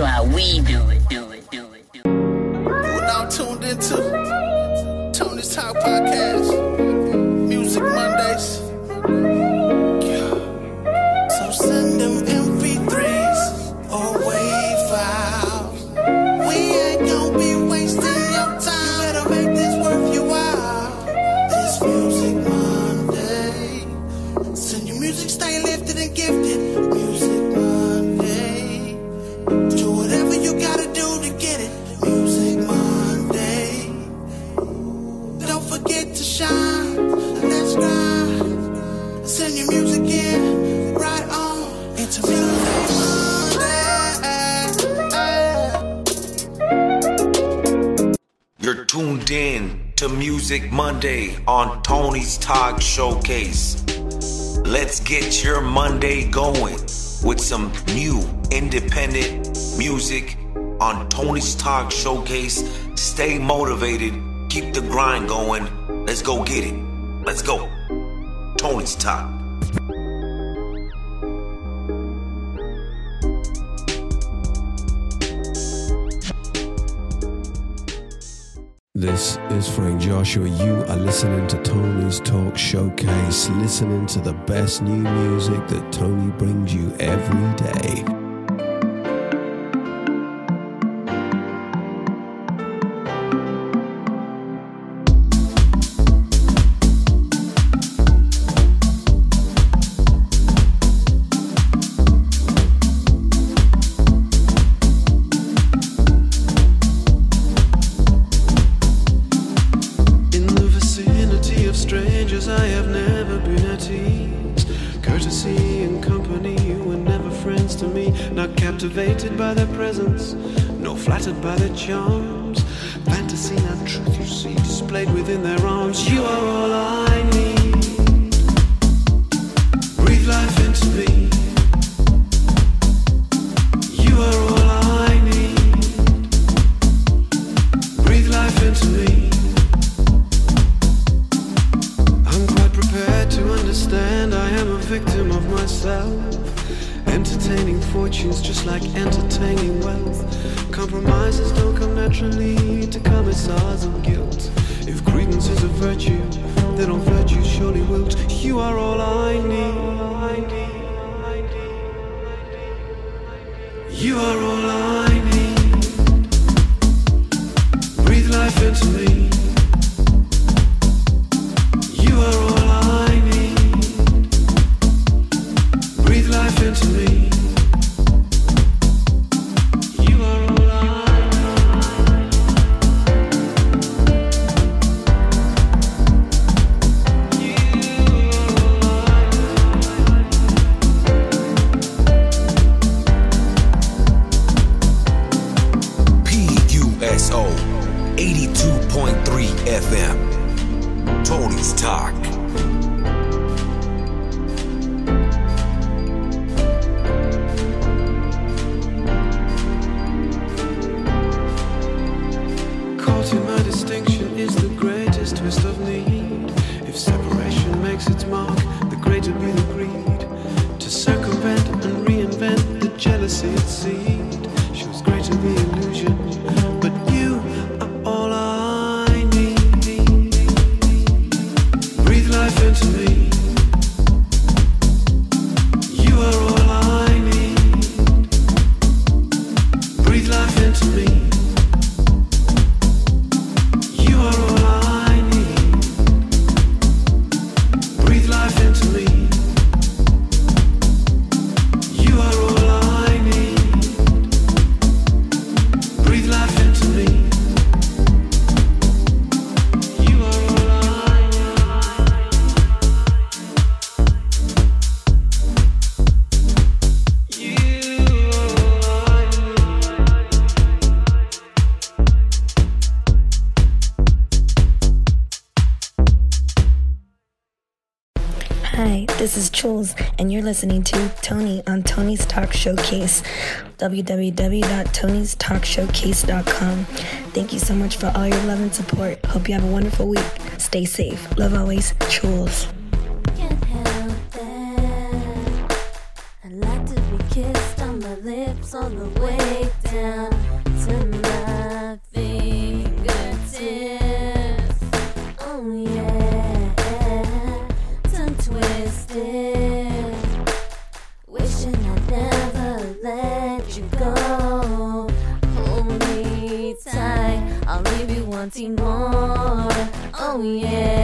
know how we do it. to shine. Let's. Send your music in, right on. It's a. You're tuned in to Music Monday on Tony's Talk Showcase. Let's get your Monday going with some new independent music on Tony's Talk Showcase. Stay motivated Keep the grind going. Let's go get it. Let's go. Tony's Talk. This is Frank Joshua. You are listening to Tony's Talk Showcase, listening to the best new music that Tony brings you every day. And you're listening to Tony on Tony's Talk Showcase, www.tonystalkshowcase.com. Thank you so much for all your love and support. Hope you have a wonderful week. Stay safe. Love always, Chulz. on the way wanting more. Oh yeah.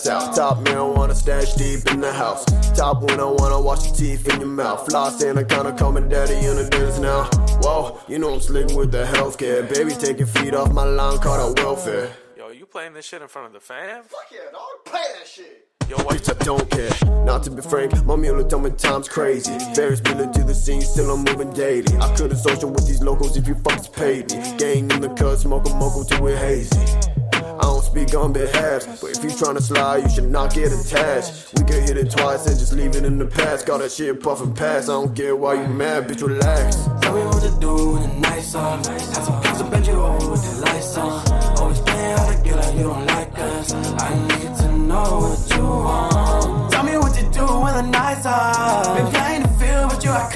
Pass out. Top marijuana stash deep in the house. Top one, oh I wanna wash your teeth in your mouth. Floss in, I kinda call me daddy in the dance now. Whoa, you know I'm slick with the healthcare. Baby taking feet off my line, call that welfare. Yo, you playing this shit in front of the fam? Fuck yeah, dog. Play that shit. Yo, what Bitch, I don't care. Not to be frank, my mule told me time's crazy. Ferris bueller to the scene, still I'm moving daily. I could've social with these locals if you fuckers paid me. Gang in the cut, smoke a mocha till we're hazy. I don't speak on behalf, but if you tryna slide, you should not get attached. We could hit it twice and just leave it in the past. Got that shit puff and pass. I don't care why you mad, bitch, relax. Tell me what to do when the nights on. Have some to bend you over with the lights on. Always playing how to get like you don't like us. I need to know what you want. Tell me what to do when the nights on. Been playing the field, but you are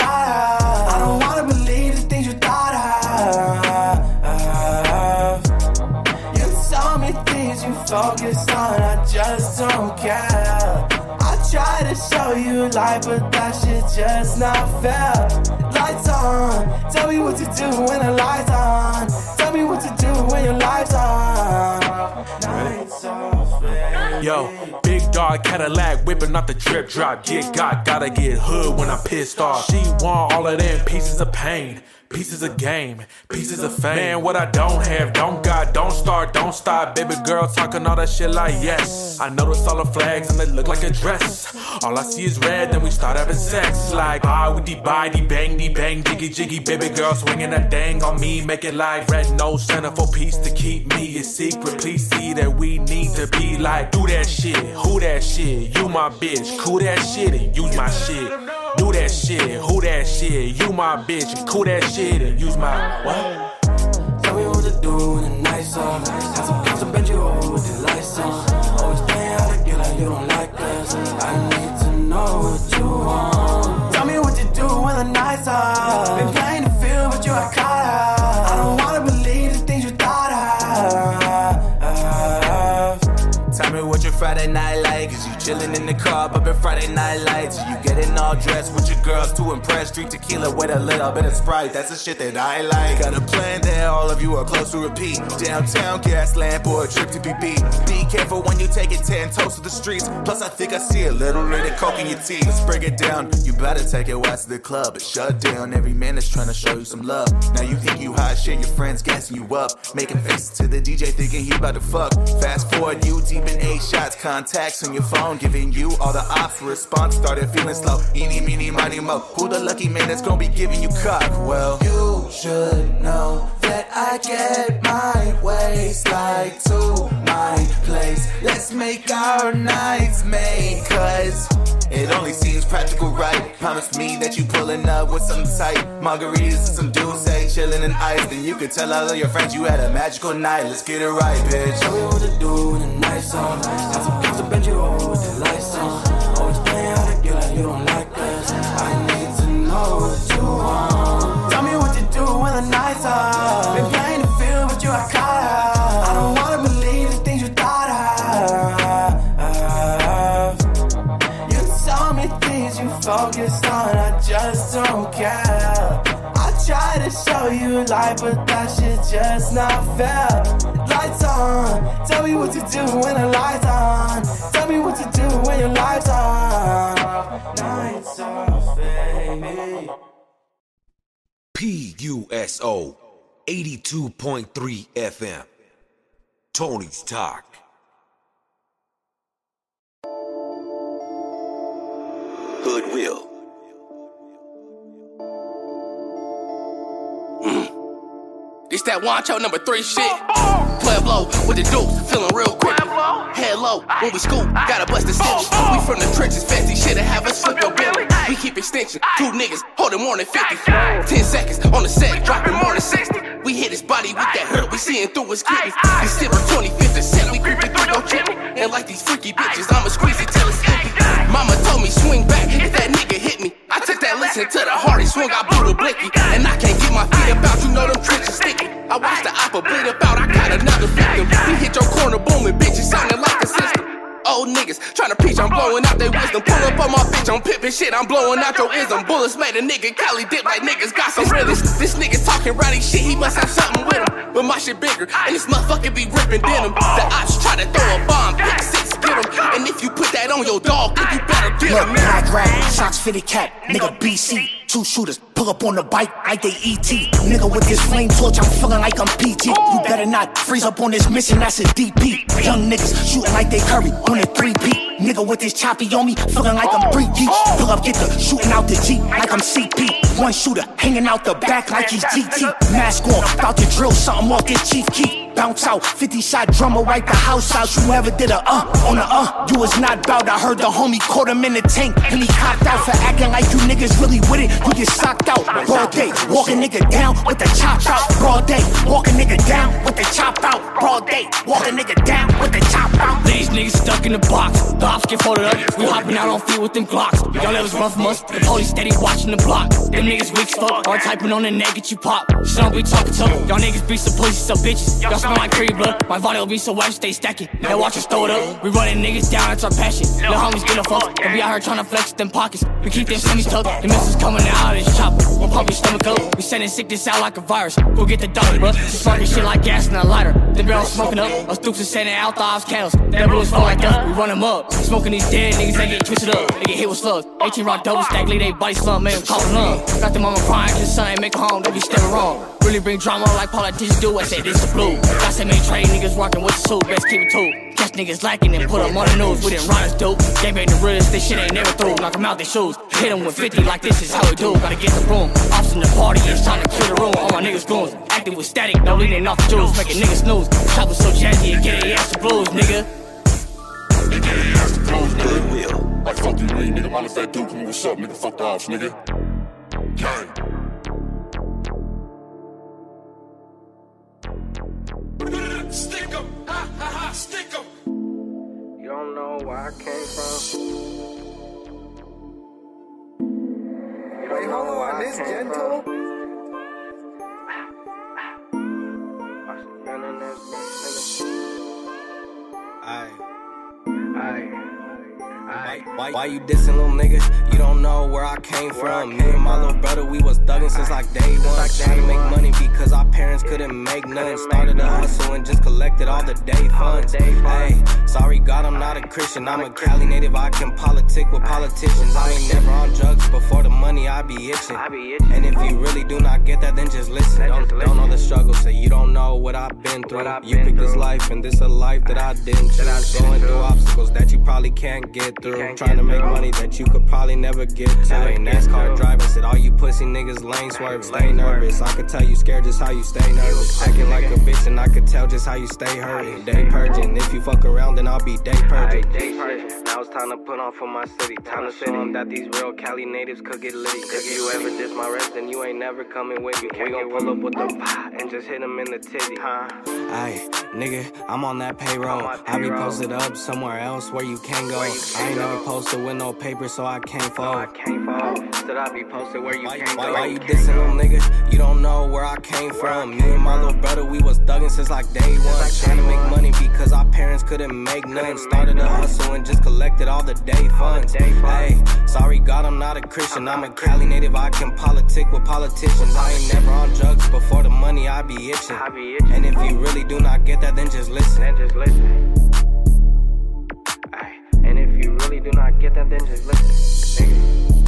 things focus on, I just don't care. I try to show you light, but that shit just not fair. Lights on, tell me what to do when the lights on. Tell me what to do when your lights on. Yo, big dog Cadillac whipping out the drip drop. Get got, gotta get hood when I'm pissed off. She want all of them pieces of pain. Pieces of game, pieces of fame. Man, what I don't have, don't got, don't start, don't stop. Baby girl talking all that shit like yes. I notice all the flags and they look like a dress. All I see is red, then we start having sex. Like ah, with the body, bang, the bang, jiggy, jiggy. Baby girl swinging that dang on me, make it like red nose center for peace to keep me a secret. Please see that we need to be like, do that shit, who that shit, you my bitch, cool that shit and use my shit. Do that shit, who that shit, you my bitch, and cool that shit and use my what? Tell me what to do when the nights on. Have some pills to bend you over with the lights on. Always playing how to get like you don't like us. I need to know what you want. Tell me what to do when the nights on. Been playing the field, but you are caught up. I don't wanna believe the things you thought of. Tell me what your Friday night like. Is you Chilling in the car, bumping Friday night lights. All dressed with your girls to impress. Drink tequila with a little bit of Sprite. That's the shit that I like. Got a plan that all of you are close to repeat. Downtown Gaslamp or a trip to BP. Be careful when you take it 10 toes to the streets. Plus, I think I see a little bit of coke in your teeth. Let's break it down. You better take it west to the club. It's shut down. Every man is trying to show you some love. Now you think you hot shit, your friends gassing you up. Making faces to the DJ thinking he about to fuck. Fast forward, you deep in eight shots. Contacts on your phone giving you all the ops. Response started feeling slow. Eeny, meeny, miny, mo. Who the lucky man that's gonna be giving you cock? Well, You should know that I get my ways like to my place. Let's make our nights made, cause it only seems practical, right? Promise me that you pulling up with some tight margaritas and some Douce, chilling in ice. Then you can tell all of your friends you had a magical night. Let's get it right, bitch. Tell me what to do when the night's on. Got some to bend you over with the lights on. Always playing how to get like you don't like just don't care. I try to show you light, but that shit just not fair. Lights on. Tell me what to do when the lights on. Tell me what to do when your lights on. Nights off, baby. PUSO 82.3 FM. Tony's Talk. Goodwill. This that Juancho number three shit. Pueblo with the dukes, feeling real quick. Head low when we scoop, gotta bust the stitch. We from the trenches, fancy shit to have us flip your billy. We keep extension, two niggas holding more than 50. Ten seconds on the set, dropping more than 60. We hit his body with that hurt, we seeing through his kidneys. We sipping 25th and cent, we creeping through your chimney. And like these freaky bitches, I'ma squeeze it till it's empty. Mama told me swing back if that nigga hit me. I took that listen to the heart, he swung, I blew the blicky. And I can't get my feet about, you know them trenches sticky. I watched the opera bleed about, I got another victim. We hit your corner booming, bitches sounding like a system. Old niggas tryna preach, I'm blowing out their wisdom. Pull up on my bitch, I'm pippin' shit, I'm blowing out your ism. Bullets made a nigga Cali dip like niggas got some rhythms. This nigga talking rowdy shit, he must have something with him. But my shit bigger, and this motherfucker be ripping denim. The ops try to throw a bomb, pick six, get him. And if you put that on your dog, then you better get him. Look, black rag, socks fitted cap, nigga BC. Two shooters, pull up on the bike like they ET. Nigga with this flame torch, I'm feeling like I'm PT. You better not freeze up on this mission, that's a DP. Young niggas shooting like they curry on a 3P. Nigga with this choppy on me, feeling like I'm 3 deep. Pull up, get the shooting out the Jeep like I'm CP. One shooter hanging out the back like he's GT. Mask on, about to drill something off this chief key. Bounce out, 50 shot drummer, wipe the house out. You ever did a uh on the uh? You was not bout. I heard the homie caught him in the tank and he copped out for acting like you niggas really with it. You get socked out. Broad day, walk a nigga down with the chop out. Broad day, walk a nigga down with the chop out. Broad day, walk a nigga down with the chop out. These niggas stuck in the box. The ops get folded up. We hopping out on field with them Glocks. Y'all us run from. The police steady watching the block. Them niggas weak fuck. All typing on the neck, get you pop. Shit don't be talking to. Y'all niggas be some pussies, some bitches. Y'all smell like cream blood. My vinyl be so wet, stay stacking. Now watch us throw it up. We running niggas down, it's our passion. Little homies get a fuck. Don't be out here trying to flex them pockets. We keep them semis tucked. The missiles coming out of this chopper. We'll pump your stomach up. We sending sickness out like a virus. Go get the dollar, bruh. Just sparking shit like gas in a lighter. The barrel smoking up. Us dukes are sending out the ops candles. That bullets fall like us. We run them up. Smoking these dead niggas, they get twisted up. They get hit with slugs. 18 rock double stack, lead they body slump, man. Calling up. Got the mama crying, cause son ain't make a home. They be stepping wrong. Really bring drama like politicians do. I say this the blue. Got some make trade niggas rocking with the suit. Best keep it too. Catch niggas lacking and put them on the news. We didn't run us dope. Game ain't the realest. This shit ain't never through. Knock them out their shoes. Hit them with 50 like this is how we do. Gotta get the room. Ops in the party. It's time to clear the room. All my niggas goons. Acting with static. No leaning off the jewels. Making niggas snooze. Top was so jazzy and get ass to blues, nigga. Goodwill. Like fuck you, nigga. Mind if that dude what's up, nigga? Fuck the ops, nigga. Gang. Stick 'em, ha ha ha, stick 'em. You don't know where I came from. You don't know where this gentle? from. I said, none of this bitch, nigga. Aye. Aye. Why, why you dissing, little nigga? You don't know where I came from. Me and my little brother, we was thugging since like day one. Trying to make money because our parents couldn't make none. Started a hustle and just collected all the day funds. Hey, sorry God, I'm not a Christian. I'm a Cali native. I can politic with politicians. I ain't never on drugs before the money. I be itching. And if you really do not get that, then just listen. Don't, don't know the struggle, so you don't know what I've been through. You picked this life, and this a life that I didn't choose. Going through obstacles that you probably can't get through. Trying to make money that you could probably never get to. NASCAR driving, said all you pussy niggas lane swerve. Stay nervous. I could tell you scared just how you stay nervous. Acting like a bitch, and I could tell just how you stay hurting. Day purging. If you fuck around, then I'll be day purging. Now it's time to put on for my city. Time to show them that these real Cali natives could get litty. If you ever diss my rest, then you ain't never coming with me. We gon' pull up with the pah and just hit him in the titty, huh? Ay, nigga, I'm on that payroll. I be posted up somewhere else where you can't go. I ain't never posted with no paper, so I can't fold. I can't fold. Said I be posted where you can't go. Why you dissing them, niggas? You don't know where I came from. Me and my little brother, we was thugging since like day one. Trying to make money because our parents couldn't make none. Started a hustle and just collected all the day funds. Hey, sorry God, I'm not a Christian. I'm a Cali native. I can politic with politicians. I ain't never on drugs before the money. I be itching. And if you really do not get that, then just listen. Then just listen. Ay, and if you really do not get that, then just listen, nigga.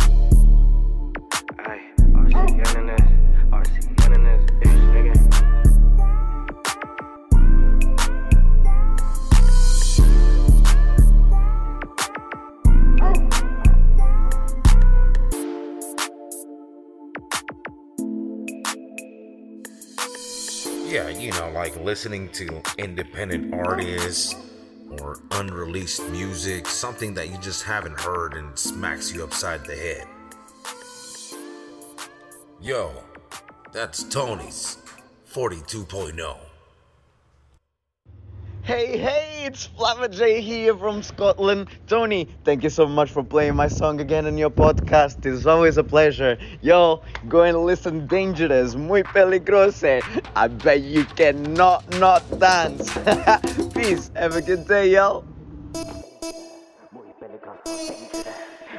Listening to independent artists or unreleased music, something that you just haven't heard and smacks you upside the head. Yo, that's Tony's 42.0. Hey, hey, it's Flava J here from Scotland. Tony, thank you so much for playing my song again on your podcast. It's always a pleasure. Yo, go and listen Dangerous, muy peligroso. I bet you cannot not dance. Peace, have a good day, yo.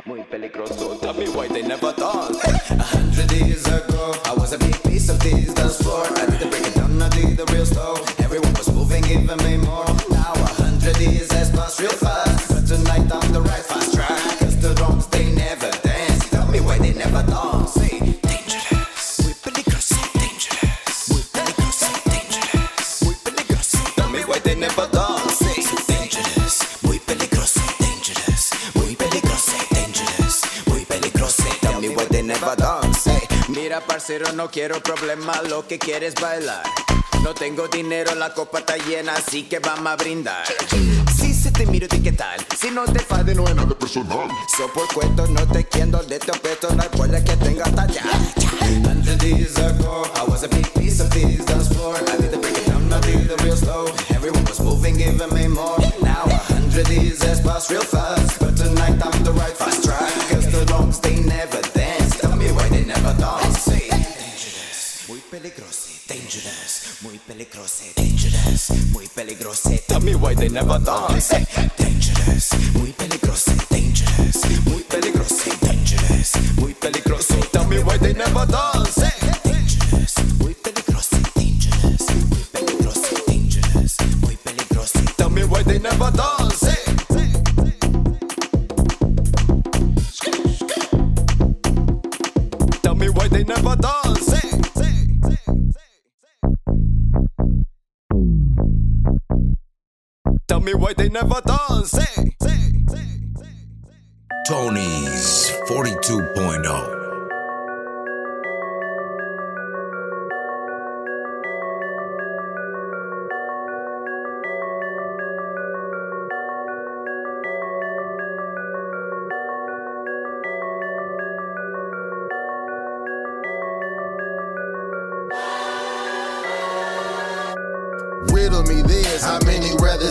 Muy peligroso, tell me why they never dance. A hundred years ago, I was a big piece of this dance floor. I didn't break it down, I did the real slow. Moving, giving me more. Now a hundred years has passed real fast. But tonight I'm the right fast track. Cause the drums, they never dance. Tell me why they never dance. Say, dangerous. Peligroso, dangerous. Peligroso, dangerous. Muy peligroso. Tell me why they never dance. Dangerous. Muy peligroso, dangerous. Muy peligroso, dangerous. Muy peligroso. Tell me why they never dance. Mira, parcero, no quiero problema. Lo que quieres bailar. No tengo dinero, la copa está llena, así que vamos a brindar. Si se te miro, ¿de qué tal? Si no te fa de nuevo, nada personal. So por cuento, no te quiero de tu peto, no hay que tenga talla. Hundred years ago, I was a big piece of this dance floor. I did the break it down, I did the real slow. Everyone was moving, giving me more. Now a hundred years has passed real fast. But tonight I'm the right fast track. Cause the dogs, they never dance. Tell me why they never dance. Dangerous, muy peligroso, dangerous, muy peligroso. Tell me why they never dance. Dangerous, muy peligroso, dangerous, muy peligroso, dangerous, muy peligroso. Tell me why they never dance. Dangerous, muy peligroso, dangerous, muy peligroso, dangerous, muy peligroso. Tell me why they never dance. Me why they never dance. Tony's 42.0.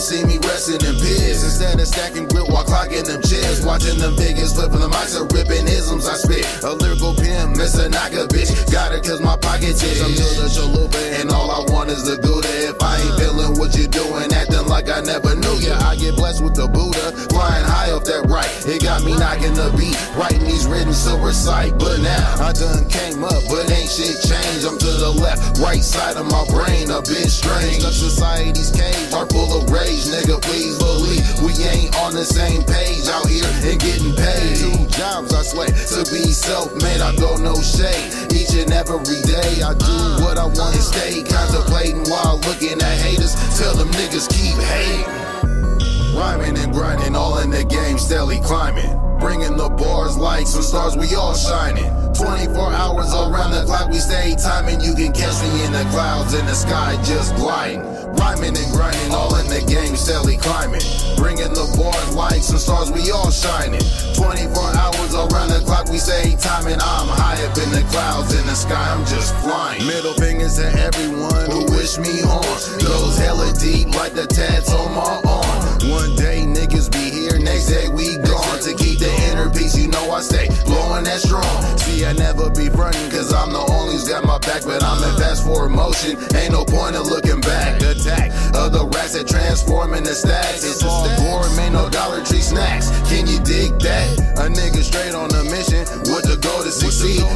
see me resting in piss instead of stacking grit while clocking them chairs? Watching them biggest flipping the mics and ripping isms I spit. A lyrical pimp, Mr. Naka bitch. Got it cause my pocket itch. I'm to the chalupa and all I want is the Gouda. If I ain't feeling what you're doing, acting like I never knew ya. I get blessed with the Buddha. Flying high off that right. It got me knocking the beat, writing these written to recite. But now I done came up, but ain't shit changed. I'm to the left, right side of my brain, a bit strange. The society's cage are full of rage, nigga. Please believe we ain't on the same page out here and getting paid. Two jobs I sweat to be self-made. I go no shade each and every day. I do what I want and stay contemplating while looking at haters. Tell them niggas keep hating. Rhyming and grinding, all steadily climbing. Bringing the bars, lights, and stars, we all shining. 24 hours around the clock, we stay timing. You can catch me in the clouds, in the sky, just gliding. Rhyming and grinding, all in the game, steadily climbing. Bringing the bars, lights, and stars, we all shining. 24 hours around the clock, we stay timing. I'm high up in the clouds, in the sky, I'm just flying. Middle fingers to everyone who wish me on. Those hella deep like the tats on my arm. One day niggas be here, next day we gone. To keep the inner peace, you know I stay blowing that strong. See, I never be frontin', cause I'm the only who's got my back, but I'm in fast forward motion. Ain't no point of looking back. Attack of the rats that transform into stacks. It's all gourmet, no Dollar Tree snacks. Can you dig that? A nigga straight on a mission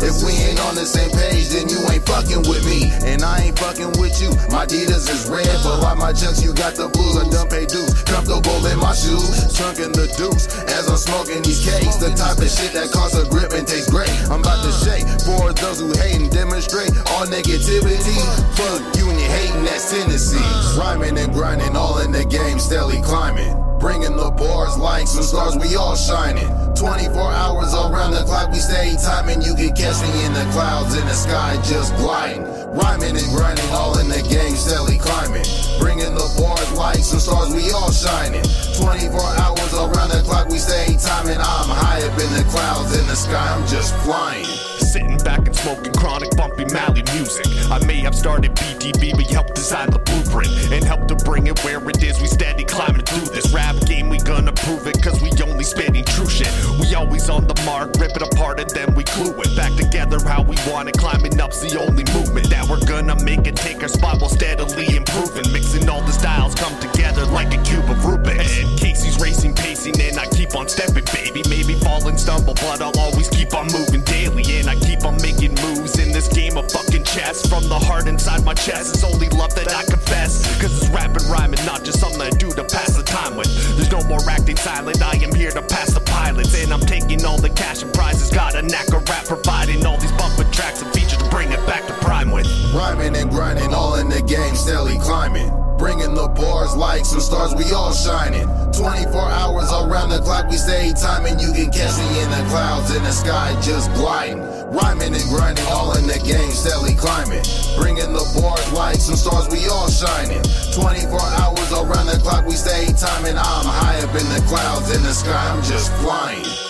If we ain't on the same page, then you ain't fucking with me. And I ain't fucking with you. My Adidas is red, but why my chunks, you got the blues. I done pay dues. Comfortable in my shoes. Trunk in the deuce as I'm smoking these cakes. The type of shit that costs a grip and tastes great. I'm about to shake for those who hate and demonstrate all negativity. Fuck you and your hating, that's Tennessee. Rhyming and grinding, all in the game, steadily climbing. Bringing the bars, like and stars, we all shining. 24 hours around the clock, we stay timing. You can catch me in the clouds, in the sky, just gliding. Rhyming and grinding, all in the game, steadily climbing. Bringing the bars, lights, and stars, we all shining. 24 hours around the clock, we stay timing. I'm high up in the clouds, the sky, I'm just flying. Sitting back and smoking chronic, bumpy Mally Muzik. I may have started BDB, but you helped design the blueprint and helped to bring it where it is. We steady climbing through this rap game. We gonna prove it, cause we only spitting true shit. We always on the mark, rip it apart, and then we glue it back together how we want it. Climbing up's the only movement that we're gonna make it take our spot while steadily improving. Mixing all the styles come together like a cube of Rubik's. And Casey's racing, pacing, and I keep on stepping, baby. Maybe fall and stumble, but I'll always keep on moving daily. And I keep on making moves in this game of fucking chess. From the heart inside my chest, it's only love that I confess. Cause it's rap and rhyming, not just something I do to pass the time with. There's no more acting silent, I am here to pass the pilots. And I'm taking all the cash and prizes. Got a knack of rap, providing all these bumper tracks and features to bring it back to prime with. Rhyming and grinding, all in the game, steadily climbing. Bringing the bars, lights, and stars, we all shining. 24 hours around the clock, we stay timing. You can catch me in the clouds, in the sky, just gliding. Rhyming and grinding, all in the game, steadily climbing. Bringing the bars, lights, and stars, we all shining. 24 hours around the clock, we stay timing. I'm high up in the clouds, in the sky, I'm just flying.